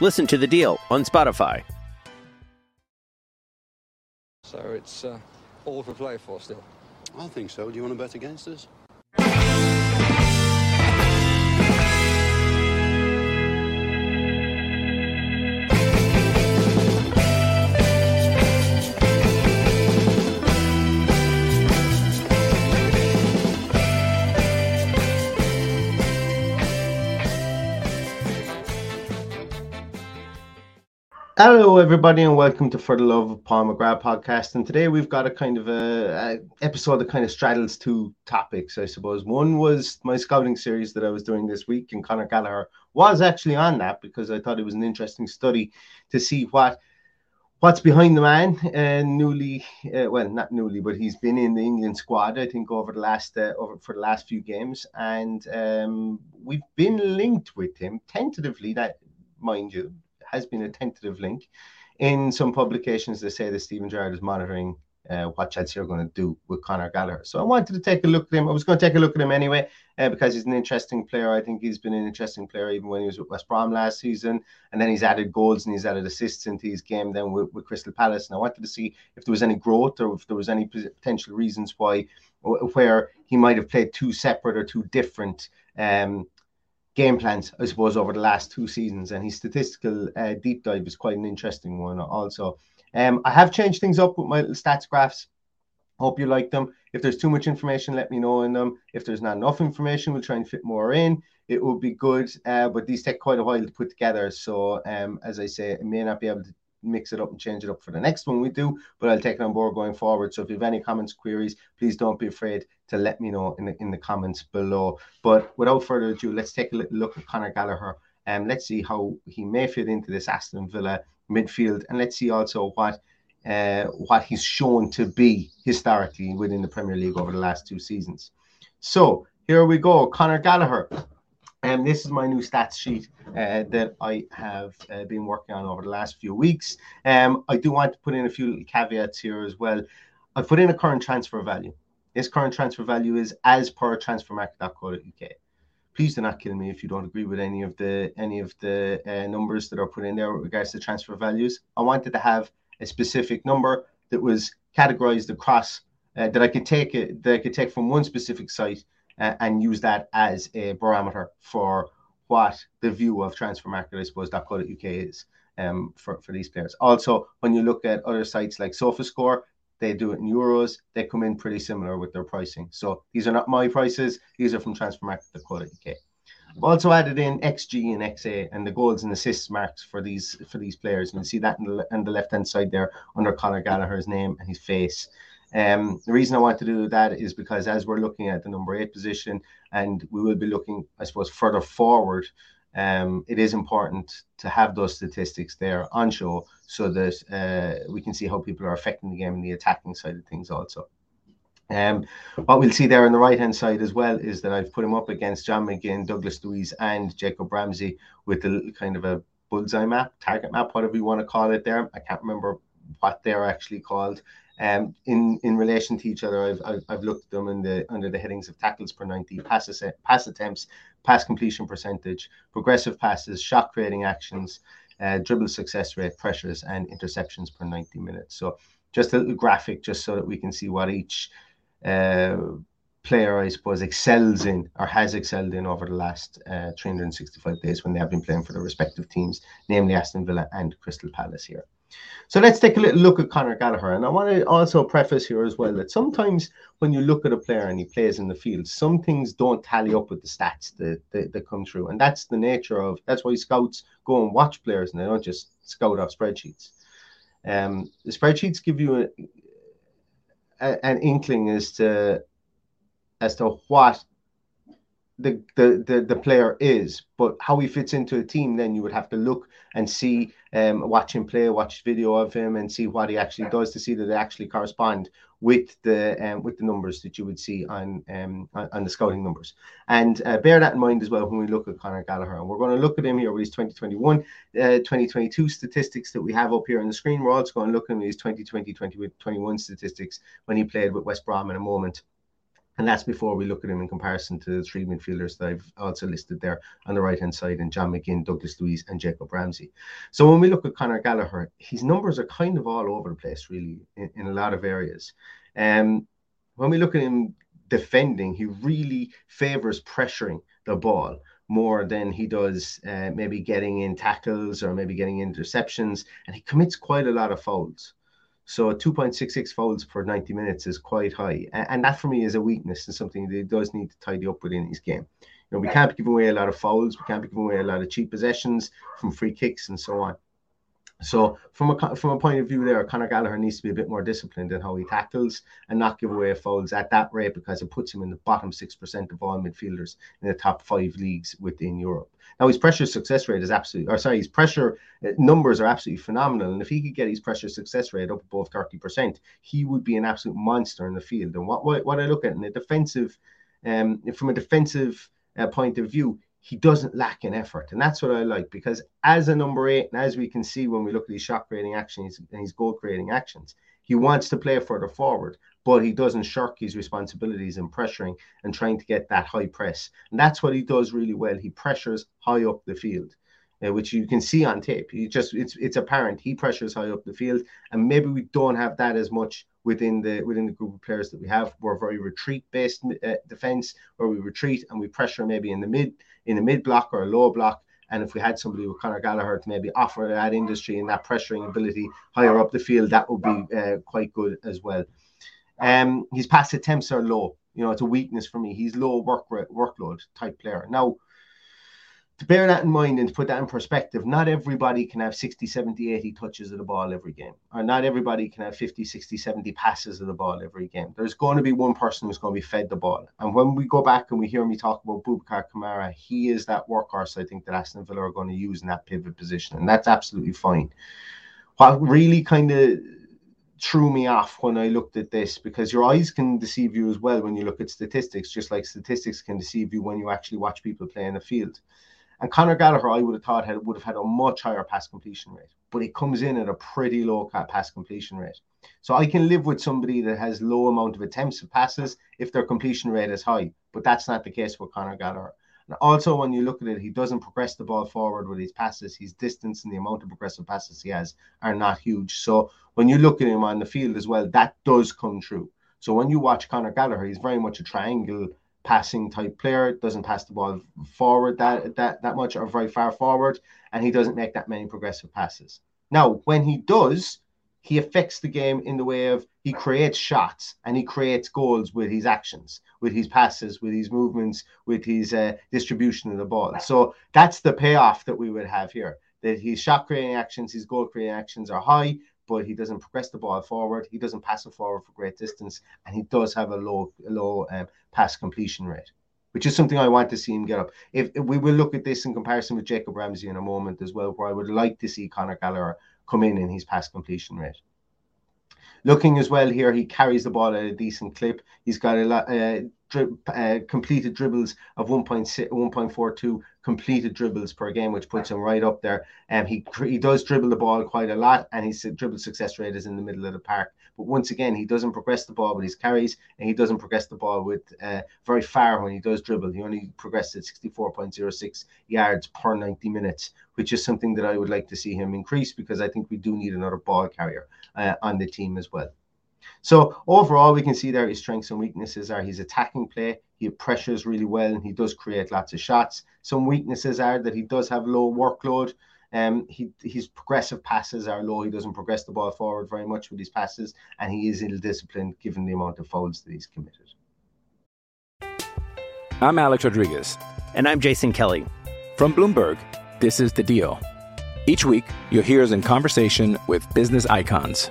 Listen to the deal on Spotify. So it's uh, all for play for still. I think so. Do you want to bet against us? Hello, everybody, and welcome to For the Love of Paul McGrath podcast. And today we've got a kind of a, a, episode that kind of straddles two topics, I suppose. One was my scouting series that I was doing this week, and Conor Gallagher was actually on that because I thought it was an interesting study to see what what's behind the man. And newly, uh, well, not newly, but he's been in the England squad, I think, over the last uh, over for the last few games, and um, we've been linked with him tentatively. That, mind you has been a tentative link. In some publications, they say that Steven Gerrard is monitoring uh, what Chelsea are going to do with Conor Gallagher. So I wanted to take a look at him. I was going to take a look at him anyway uh, because he's an interesting player. I think he's been an interesting player even when he was with West Brom last season. And then he's added goals and he's added assists into his game then with, with Crystal Palace. And I wanted to see if there was any growth or if there was any potential reasons why where he might have played two separate or two different um, game plans, I suppose, over the last two seasons. And his statistical uh, deep dive is quite an interesting one, also. Um, I have changed things up with my stats graphs. Hope you like them. If there's too much information, let me know in them. If there's not enough information, we'll try and fit more in. It would be good, uh, but these take quite a while to put together. So, um, as I say, I may not be able to mix it up and change it up for the next one we do, but I'll take it on board going forward. So if you have any comments, queries, please don't be afraid to let me know in the in the comments below. But without further ado, let's take a look at Conor Gallagher and let's see how he may fit into this Aston Villa midfield, and let's see also what uh, what he's shown to be historically within the Premier League over the last two seasons. So here we go, Conor Gallagher. And this is my new stats sheet uh, that I have uh, been working on over the last few weeks. Um, I do want to put in a few caveats here as well. I put in a current transfer value. This current transfer value is as per transfermarkt.co.uk. Please do not kill me if you don't agree with any of the any of the uh, numbers that are put in there with regards to transfer values. I wanted to have a specific number that was categorized across uh, that I could take it that I could take from one specific site uh, and use that as a barometer for what the view of transfermarkt, I suppose, .co.uk is um, for, for these players. Also, when you look at other sites like SofaScore, they do it in euros. They come in pretty similar with their pricing. So these are not my prices. These are from transfermarkt.co.uk. I've also added in XG and XA and the goals and assists marks for these for these players. And you see that in the, in the left hand side there under Conor Gallagher's name and his face. Um, the reason I want to do that is because as we're looking at the number eight position, and we will be looking, I suppose, further forward, um, it is important to have those statistics there on show so that uh, we can see how people are affecting the game and the attacking side of things also. Um, what we'll see there on the right hand side as well is that I've put him up against John McGinn, Douglas Luiz, and Jacob Ramsey with a kind of a bullseye map, target map, whatever you want to call it there. I can't remember what they're actually called. Um, in in relation to each other, I've, I've, I've looked at them in the under the headings of tackles per ninety, passes, pass attempts, pass completion percentage, progressive passes, shot creating actions, uh, dribble success rate, pressures, and interceptions per ninety minutes. So just a little graphic, just so that we can see what each uh, player, I suppose, excels in or has excelled in over the last uh, 365 days when they have been playing for their respective teams, namely Aston Villa and Crystal Palace here. So let's take a little look at Conor Gallagher. And I want to also preface here as well that sometimes when you look at a player and he plays in the field, some things don't tally up with the stats that, that, that come through. And that's the nature of that's why scouts go and watch players and they don't just scout off spreadsheets. Um, the spreadsheets give you a, a, an inkling as to as to what the, the the the player is, but how he fits into a team, then you would have to look and see, um, watch him play, watch video of him, and see what he actually does to see that they actually correspond with the um, with the numbers that you would see on um on, the scouting numbers. And uh, bear that in mind as well when we look at Conor Gallagher. And we're going to look at him here with his 2021, uh, 2022 statistics that we have up here on the screen. We're also going to look at his 2020, 2021 statistics when he played with West Brom in a moment. And that's before we look at him in comparison to the three midfielders that I've also listed there on the right hand side and John McGinn, Douglas Luiz, and Jacob Ramsey. So when we look at Conor Gallagher, his numbers are kind of all over the place, really, in, in a lot of areas. Um, when we look at him defending, he really favors pressuring the ball more than he does uh, maybe getting in tackles or maybe getting interceptions. And he commits quite a lot of fouls. So 2.66 fouls per 90 minutes is quite high. And that for me is a weakness and something that he does need to tidy up within his game. You know, we can't be giving away a lot of fouls. We can't be giving away a lot of cheap possessions from free kicks and so on. So from a from a point of view there, Conor Gallagher needs to be a bit more disciplined in how he tackles and not give away fouls at that rate because it puts him in the bottom six percent of all midfielders in the top five leagues within Europe. Now his pressure success rate is absolutely, or sorry, his pressure uh, numbers are absolutely phenomenal. And if he could get his pressure success rate up above thirty percent, he would be an absolute monster in the field. And what what, what I look at in a defensive, um, from a defensive uh, point of view, he doesn't lack in effort. And that's what I like because as a number eight, and as we can see when we look at his shot creating actions and his goal creating actions, he wants to play further forward, but he doesn't shirk his responsibilities in pressuring and trying to get that high press. And that's what he does really well. He pressures high up the field. Uh, which you can see on tape. He just it's it's apparent he pressures high up the field, and maybe we don't have that as much within the within the group of players that we have. We're very retreat based uh, defense, where we retreat and we pressure maybe in the mid in the mid block or a low block. And if we had somebody with Conor Gallagher to maybe offer that industry and that pressuring ability higher up the field, that would be uh, quite good as well. Um, his pass attempts are low. You know, it's a weakness for me. He's low work workload type player. Now, to bear that in mind and to put that in perspective, not everybody can have 60, 70, 80 touches of the ball every game, or not everybody can have 50, 60, 70 passes of the ball every game. There's going to be one person who's going to be fed the ball. And when we go back and we hear me talk about Boubacar Kamara, he is that workhorse I think that Aston Villa are going to use in that pivot position. And that's absolutely fine. What really kind of threw me off when I looked at this because your eyes can deceive you as well when you look at statistics, just like statistics can deceive you when you actually watch people play in the field. And Conor Gallagher, I would have thought had, would have had a much higher pass completion rate, but he comes in at a pretty low pass completion rate. So I can live with somebody that has low amount of attempts of passes if their completion rate is high, but that's not the case with Conor Gallagher. And also, when you look at it, he doesn't progress the ball forward with his passes. His distance and the amount of progressive passes he has are not huge. So when you look at him on the field as well, that does come true. So when you watch Conor Gallagher, he's very much a triangle passing type player, doesn't pass the ball forward that that that much or very far forward, and he doesn't make that many progressive passes. Now, when he does, he affects the game in the way of he creates shots and he creates goals with his actions, with his passes, with his movements, with his uh, distribution of the ball. So that's the payoff that we would have here. That his shot creating actions, his goal creating actions are high, but he doesn't progress the ball forward. He doesn't pass it forward for great distance, and he does have a low, low um, pass completion rate, which is something I want to see him get up. If, if, we will look at this in comparison with Jacob Ramsey in a moment as well, where I would like to see Conor Gallagher come in in his pass completion rate. Looking as well here, he carries the ball at a decent clip. He's got a lot, uh, dri- uh, completed dribbles of 1.6, 1.42 completed dribbles per game, which puts him right up there. And um, he he does dribble the ball quite a lot, and his dribble success rate is in the middle of the park. But once again, he doesn't progress the ball with his carries, and he doesn't progress the ball with uh, very far when he does dribble. He only progressed at 64.06 yards per 90 minutes, which is something that I would like to see him increase because I think we do need another ball carrier uh, on the team as well. So overall, we can see there his strengths and weaknesses are his attacking play. He pressures really well and he does create lots of shots. Some weaknesses are that he does have low workload. Um, he, his progressive passes are low. He doesn't progress the ball forward very much with his passes, and he is ill disciplined given the amount of fouls that he's committed. I'm Alex Rodriguez. And I'm Jason Kelly. From Bloomberg, this is The Deal. Each week, you'll hear us in conversation with business icons.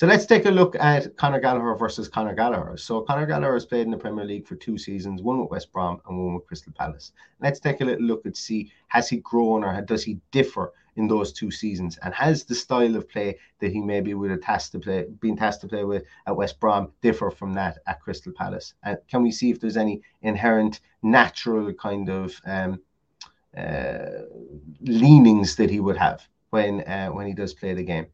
So let's take a look at Conor Gallagher versus Conor Gallagher. So Conor Gallagher has played in the Premier League for two seasons, one with West Brom and one with Crystal Palace. Let's take a little look and see has he grown or does he differ in those two seasons, and has the style of play that he maybe would have tasked to play, been tasked to play with at West Brom, differ from that at Crystal Palace? And can we see if there's any inherent natural kind of um, uh, leanings that he would have when uh, when he does play the game?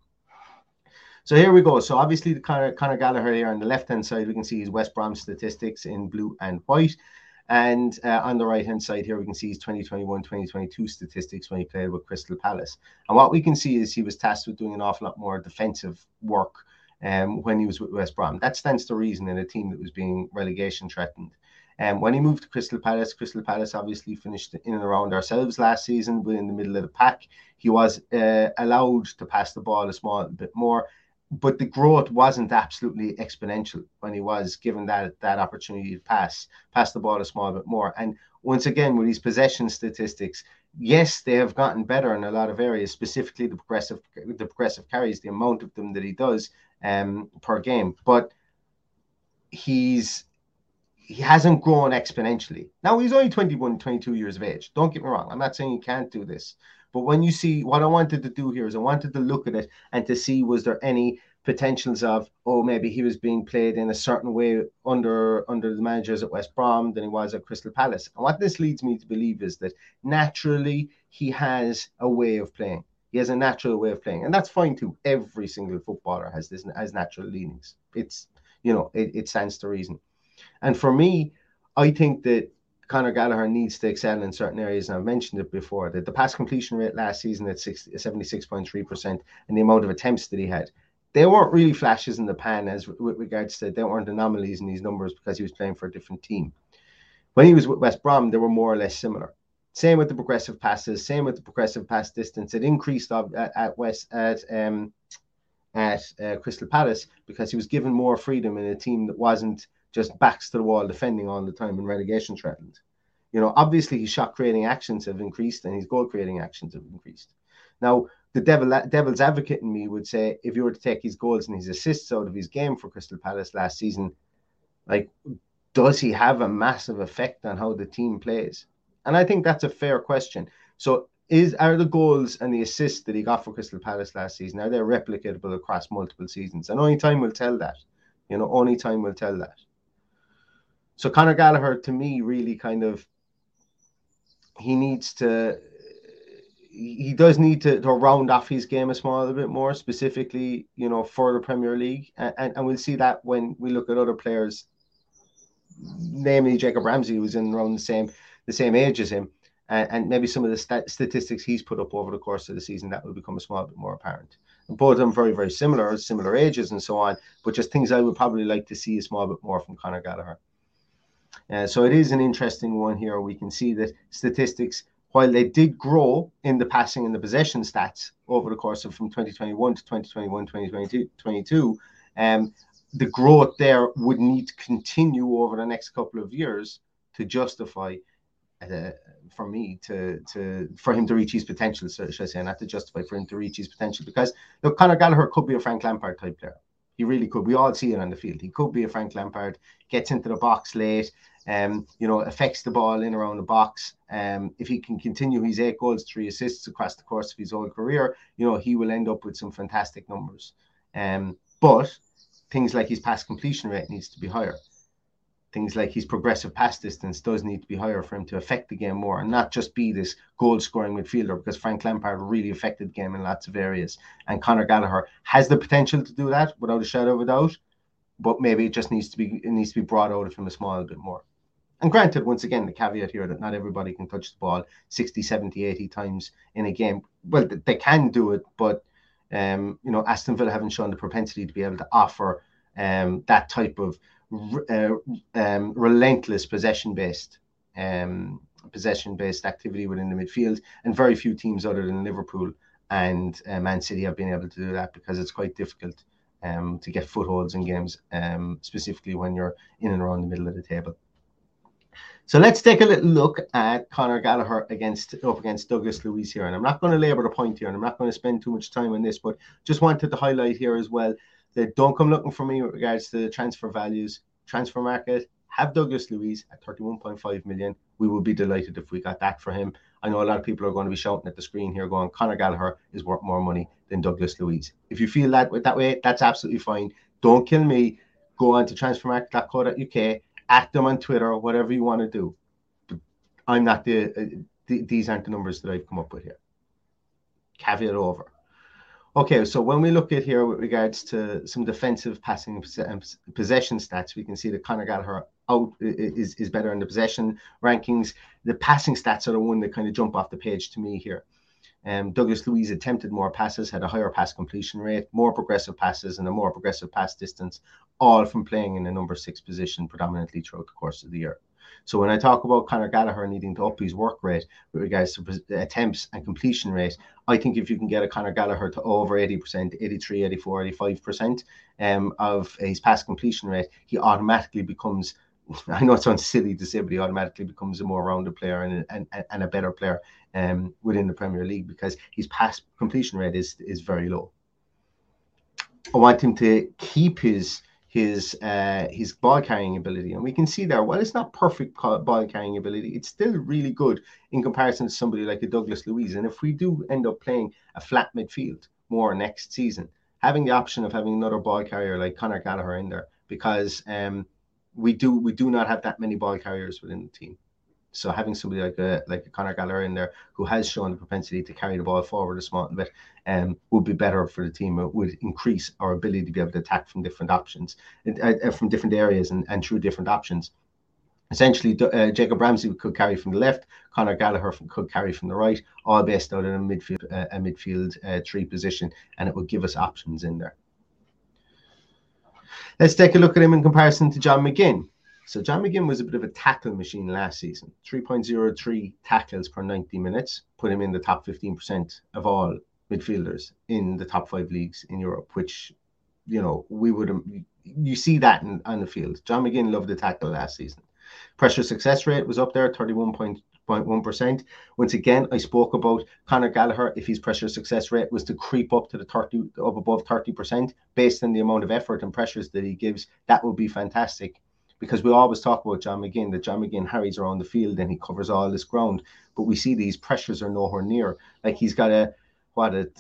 So here we go. So obviously, the Conor, Conor Gallagher here on the left hand side, we can see his West Brom statistics in blue and white. And uh, on the right hand side here, we can see his 2021 2022 statistics when he played with Crystal Palace. And what we can see is he was tasked with doing an awful lot more defensive work um, when he was with West Brom. That stands to reason in a team that was being relegation threatened. And um, when he moved to Crystal Palace, Crystal Palace obviously finished in and around ourselves last season, but in the middle of the pack. He was uh, allowed to pass the ball a small bit more but the growth wasn't absolutely exponential when he was given that that opportunity to pass pass the ball a small bit more. And once again, with these possession statistics, yes, they have gotten better in a lot of areas, specifically the progressive the progressive carries, the amount of them that he does um, per game. But he's he hasn't grown exponentially. Now he's only 21, 22 years of age. Don't get me wrong. I'm not saying he can't do this, but when you see what I wanted to do here is I wanted to look at it and to see was there any potentials of oh maybe he was being played in a certain way under under the managers at West Brom than he was at Crystal Palace. And what this leads me to believe is that naturally he has a way of playing. He has a natural way of playing, and that's fine too. Every single footballer has this has natural leanings. It's you know it, it stands to reason. And for me, I think that Conor Gallagher needs to excel in certain areas, and I've mentioned it before. That the pass completion rate last season at 76.3% and the amount of attempts that he had, they weren't really flashes in the pan as with regards to they weren't anomalies in these numbers because he was playing for a different team. When he was with West Brom, they were more or less similar. Same with the progressive passes, same with the progressive pass distance. It increased at, at West at um, at uh, Crystal Palace because he was given more freedom in a team that wasn't just backs to the wall defending all the time and relegation threatened. You know, obviously his shot creating actions have increased and his goal creating actions have increased. Now, the devil, devil's advocate in me would say if you were to take his goals and his assists out of his game for Crystal Palace last season, like, does he have a massive effect on how the team plays? And I think that's a fair question. So, is are the goals and the assists that he got for Crystal Palace last season are they replicable across multiple seasons? And only time will tell that. You know, only time will tell that. So Conor Gallagher, to me, really kind of he needs to he does need to, to round off his game a small bit more, specifically, you know, for the Premier League, and, and, and we'll see that when we look at other players, namely Jacob Ramsey, who's in around the same the same age as him, and, and maybe some of the stat- statistics he's put up over the course of the season that will become a small bit more apparent. Both of them very, very similar, similar ages and so on, but just things I would probably like to see a small bit more from Conor Gallagher. Uh, so it is an interesting one here. We can see that statistics, while they did grow in the passing and the possession stats over the course of from 2021 to 2021, 2022, 22, um, the growth there would need to continue over the next couple of years to justify uh, for me to to for him to reach his potential. So should I say, not to justify for him to reach his potential because look, Conor Gallagher could be a Frank Lampard type player. He really could. We all see it on the field. He could be a Frank Lampard, gets into the box late, um, you know, affects the ball in around the box. Um, if he can continue his eight goals, three assists across the course of his whole career, you know, he will end up with some fantastic numbers. Um, but things like his pass completion rate needs to be higher. Things like his progressive pass distance does need to be higher for him to affect the game more and not just be this goal scoring midfielder because Frank Lampard really affected the game in lots of areas. And Conor Gallagher has the potential to do that without a shadow of a doubt, but maybe it just needs to be it needs to be brought out of him a small bit more. And granted, once again, the caveat here that not everybody can touch the ball 60, 70, 80 times in a game. Well, they can do it, but um, you know, Aston Villa haven't shown the propensity to be able to offer um, that type of uh, um, relentless possession based um, possession based activity within the midfield, and very few teams other than Liverpool and uh, Man City have been able to do that because it's quite difficult um, to get footholds in games, um, specifically when you're in and around the middle of the table. So let's take a little look at Conor Gallagher against up against Douglas Luiz here, and I'm not going to labour the point here, and I'm not going to spend too much time on this, but just wanted to highlight here as well that don't come looking for me with regards to the transfer values. transfermarkt. have Douglas Luiz at 31.5 million. We would be delighted if we got that for him. I know a lot of people are going to be shouting at the screen here, going, Conor Gallagher is worth more money than Douglas Luiz. If you feel that that way, that's absolutely fine. Don't kill me. Go on to transfermarkt.co.uk, at them on Twitter, or whatever you want to do. But I'm not the, uh, the these aren't the numbers that I've come up with here. Caveat over. Okay, so when we look at here with regards to some defensive passing um, possession stats, we can see that Conor Gallagher out is, is better in the possession rankings. The passing stats are the one that kind of jump off the page to me here. Um, Douglas Luiz attempted more passes, had a higher pass completion rate, more progressive passes, and a more progressive pass distance, all from playing in the number six position predominantly throughout the course of the year. So when I talk about Conor Gallagher needing to up his work rate with regards to attempts and completion rate, I think if you can get a Conor Gallagher to over 80%, 83, 84, 85% um, of his pass completion rate, he automatically becomes I know it sounds silly to say, but he automatically becomes a more rounded player and, and, and a better player um, within the Premier League because his pass completion rate is is very low. I want him to keep his his uh, his ball carrying ability, and we can see there. While it's not perfect ball carrying ability, it's still really good in comparison to somebody like a Douglas Luiz. And if we do end up playing a flat midfield more next season, having the option of having another ball carrier like Conor Gallagher in there, because um, we do we do not have that many ball carriers within the team. So having somebody like a like a Conor Gallagher in there who has shown the propensity to carry the ball forward a small bit, um, would be better for the team. It would increase our ability to be able to attack from different options, uh, uh from different areas and, and through different options. Essentially, uh, Jacob Ramsey could carry from the left, Conor Gallagher from, could carry from the right, all based out in a midfield uh, a midfield uh, three position, and it would give us options in there. Let's take a look at him in comparison to John McGinn. So John McGinn was a bit of a tackle machine last season. 3.03 tackles per 90 minutes put him in the top 15% of all midfielders in the top five leagues in Europe, which, you know, we would you see that in, on the field. John McGinn loved the tackle last season. Pressure success rate was up there, 31.1%. Once again, I spoke about Conor Gallagher. If his pressure success rate was to creep up to the 30, up above 30%, based on the amount of effort and pressures that he gives, that would be fantastic because we always talk about John McGinn, that John McGinn harries around the field and he covers all this ground. But we see these pressures are nowhere near. Like he's got a what a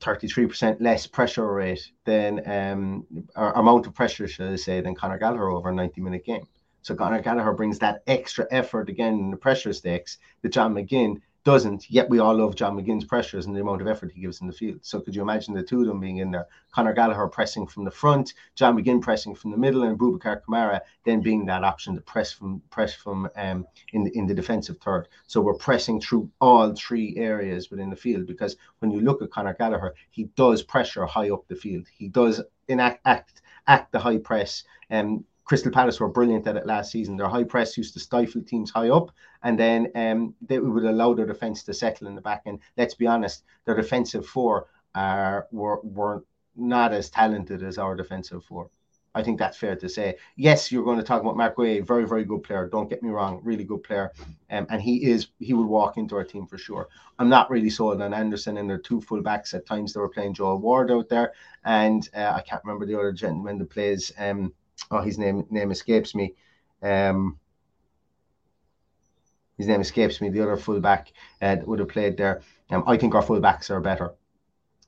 33% less pressure rate than um amount of pressure, should I say, than Conor Gallagher over a 90 minute game. So Conor Gallagher brings that extra effort again in the pressure stakes that John McGinn doesn't. Yet we all love John McGinn's pressures and the amount of effort he gives in the field. So could you imagine the two of them being in there? Conor Gallagher pressing from the front, John McGinn pressing from the middle, and Boubacar Kamara then being that option to press from press from um, in the, in the defensive third. So we're pressing through all three areas within the field because when you look at Conor Gallagher, he does pressure high up the field. He does enact act act the high press. Um, Crystal Palace were brilliant at it last season. Their high press used to stifle teams high up, and then um, they would allow their defence to settle in the back end. Let's be honest, their defensive four are were were not as talented as our defensive four. I think that's fair to say. Yes, you're going to talk about Marc Guéhi, very, very good player. Don't get me wrong, really good player. Um, and he is, he would walk into our team for sure. I'm not really sold on Andersen and their two fullbacks. At times they were playing Joel Ward out there. And uh, I can't remember the other gentleman that plays. Um, oh, his name name escapes me. Um, his name escapes me. The other fullback uh, would have played there. Um, I think our fullbacks are better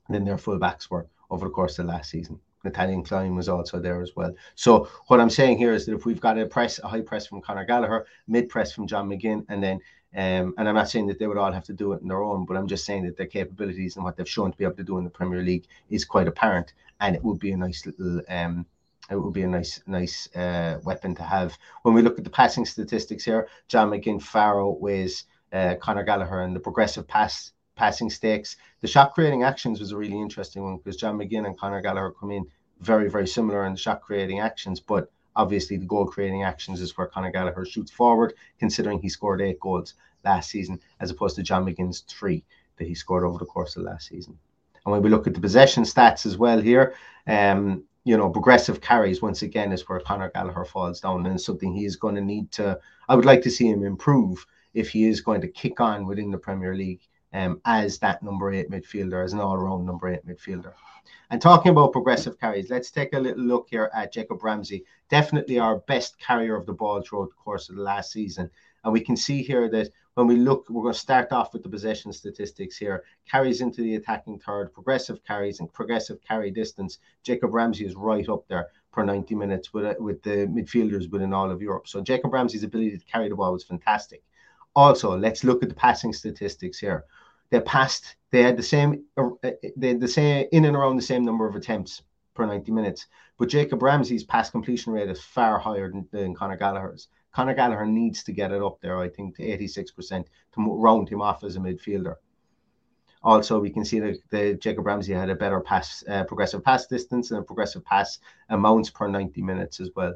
than their fullbacks were over the course of last season. Nathaniel Clyne was also there as well. So what I'm saying here is that if we've got a press, a high press from Conor Gallagher, mid press from John McGinn, and then um, and I'm not saying that they would all have to do it on their own, but I'm just saying that their capabilities and what they've shown to be able to do in the Premier League is quite apparent, and it would be a nice little um, it would be a nice nice uh, weapon to have. When we look at the passing statistics here, John McGinn far outweighs uh, Conor Gallagher and the progressive pass passing stakes. The shot creating actions was a really interesting one because John McGinn and Conor Gallagher come in very very similar in the shot creating actions, but obviously the goal creating actions is where Conor Gallagher shoots forward, considering he scored eight goals last season as opposed to John McGinn's three that he scored over the course of last season. And when we look at the possession stats as well here, um, you know, progressive carries once again is where Conor Gallagher falls down, and something he is going to need to. I would like to see him improve if he is going to kick on within the Premier League um, as that number eight midfielder, as an all-round number eight midfielder. And talking about progressive carries, let's take a little look here at Jacob Ramsey. Definitely our best carrier of the ball throughout the course of the last season. And we can see here that when we look, we're going to start off with the possession statistics here. Carries into the attacking third, progressive carries and progressive carry distance. Jacob Ramsey is right up there per 90 minutes with, with the midfielders within all of Europe. So Jacob Ramsey's ability to carry the ball was fantastic. Also, let's look at the passing statistics here. They passed, they had the same, they had the same, in and around the same number of attempts per 90 minutes. But Jacob Ramsey's pass completion rate is far higher than, than Conor Gallagher's. Conor Gallagher needs to get it up there, I think, to 86% to round him off as a midfielder. Also, we can see that the Jacob Ramsey had a better pass, uh, progressive pass distance and a progressive pass amounts per 90 minutes as well.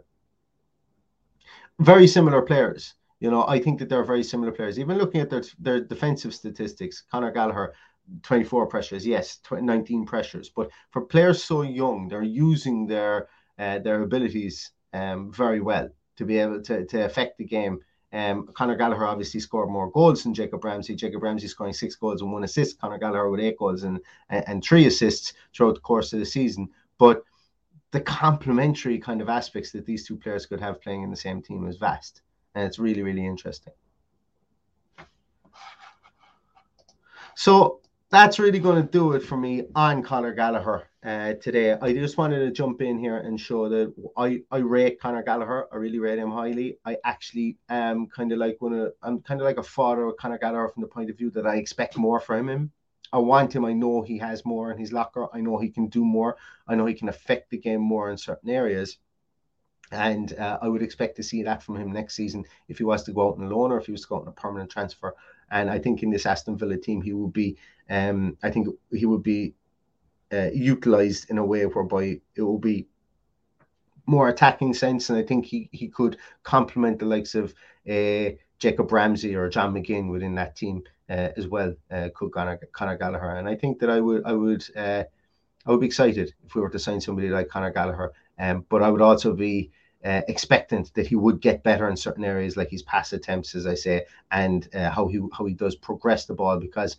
Very similar players. You know, I think that they're very similar players. Even looking at their, their defensive statistics, Conor Gallagher, 24 pressures, yes, 19 pressures. But for players so young, they're using their uh, their abilities um, very well to be able to, to affect the game. Um, Conor Gallagher obviously scored more goals than Jacob Ramsey. Jacob Ramsey scoring six goals and one assist. Conor Gallagher with eight goals and, and, and three assists throughout the course of the season. But the complementary kind of aspects that these two players could have playing in the same team is vast. And it's really, really interesting. So that's really going to do it for me on Conor Gallagher uh, today. I just wanted to jump in here and show that I, I rate Conor Gallagher. I really rate him highly. I actually am kind of like one of I'm kind of like a father of Conor Gallagher from the point of view that I expect more from him. I want him. I know he has more in his locker. I know he can do more. I know he can affect the game more in certain areas. And uh, I would expect to see that from him next season if he was to go out on loan or if he was to go out on a permanent transfer. And I think in this Aston Villa team, he will be, um, I think he would be uh, utilized in a way whereby it will be more attacking sense. And I think he, he could complement the likes of uh, Jacob Ramsey or John McGinn within that team uh, as well. Uh, could Conor Gallagher, and I think that I would I would uh, I would be excited if we were to sign somebody like Conor Gallagher. Um, but I would also be uh, expectant that he would get better in certain areas, like his pass attempts, as I say, and uh, how he how he does progress the ball. Because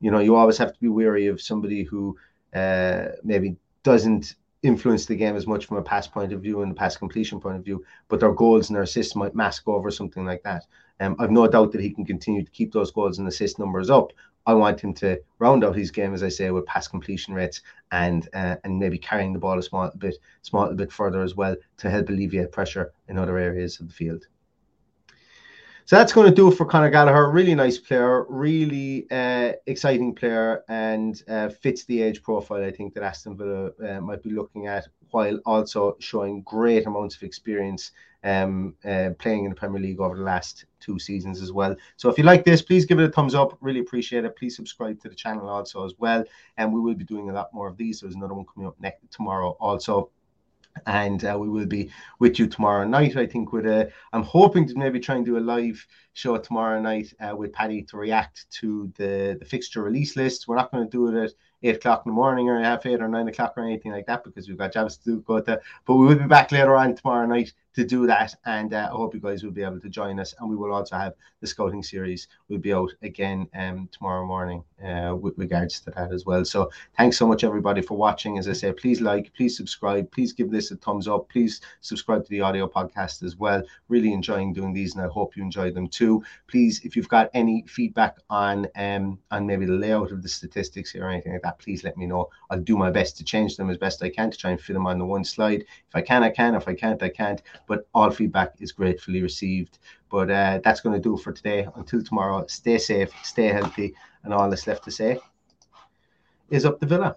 you know you always have to be wary of somebody who uh, maybe doesn't influence the game as much from a pass point of view and a pass completion point of view, but their goals and their assists might mask over something like that. Um, I've no doubt that he can continue to keep those goals and assist numbers up. I want him to round out his game, as I say, with pass completion rates and uh, and maybe carrying the ball a small bit, small bit further as well to help alleviate pressure in other areas of the field. So that's going to do it for Conor Gallagher. Really nice player, really uh, exciting player, and uh, fits the age profile I think that Aston Villa uh, might be looking at, while also showing great amounts of experience um, uh, playing in the Premier League over the last two seasons as well. So if you like this, please give it a thumbs up. Really appreciate it. Please subscribe to the channel also as well, and we will be doing a lot more of these. There's another one coming up next tomorrow also and uh, we will be with you tomorrow night. I think with a, I'm hoping to maybe try and do a live show tomorrow night uh, with Paddy to react to the the fixture release list. We're not going to do it at eight o'clock in the morning or half eight or nine o'clock or anything like that because we've got jobs to do. Go to, but we will be back later on tomorrow night to do that. And uh, I hope you guys will be able to join us. And we will also have the scouting series We'll be out again um, tomorrow morning uh, with regards to that as well. So thanks so much everybody for watching. As I say, please like, please subscribe, please give this a thumbs up, please subscribe to the audio podcast as well. Really enjoying doing these, and I hope you enjoy them too. Please, if you've got any feedback on um on maybe the layout of the statistics here or anything like that, please let me know. I'll do my best to change them as best I can to try and fit them on the one slide. If I can, I can. If I can't, I can't but all feedback is gratefully received. But uh, that's going to do for today. Until tomorrow, stay safe, stay healthy, and all that's left to say is up the villa.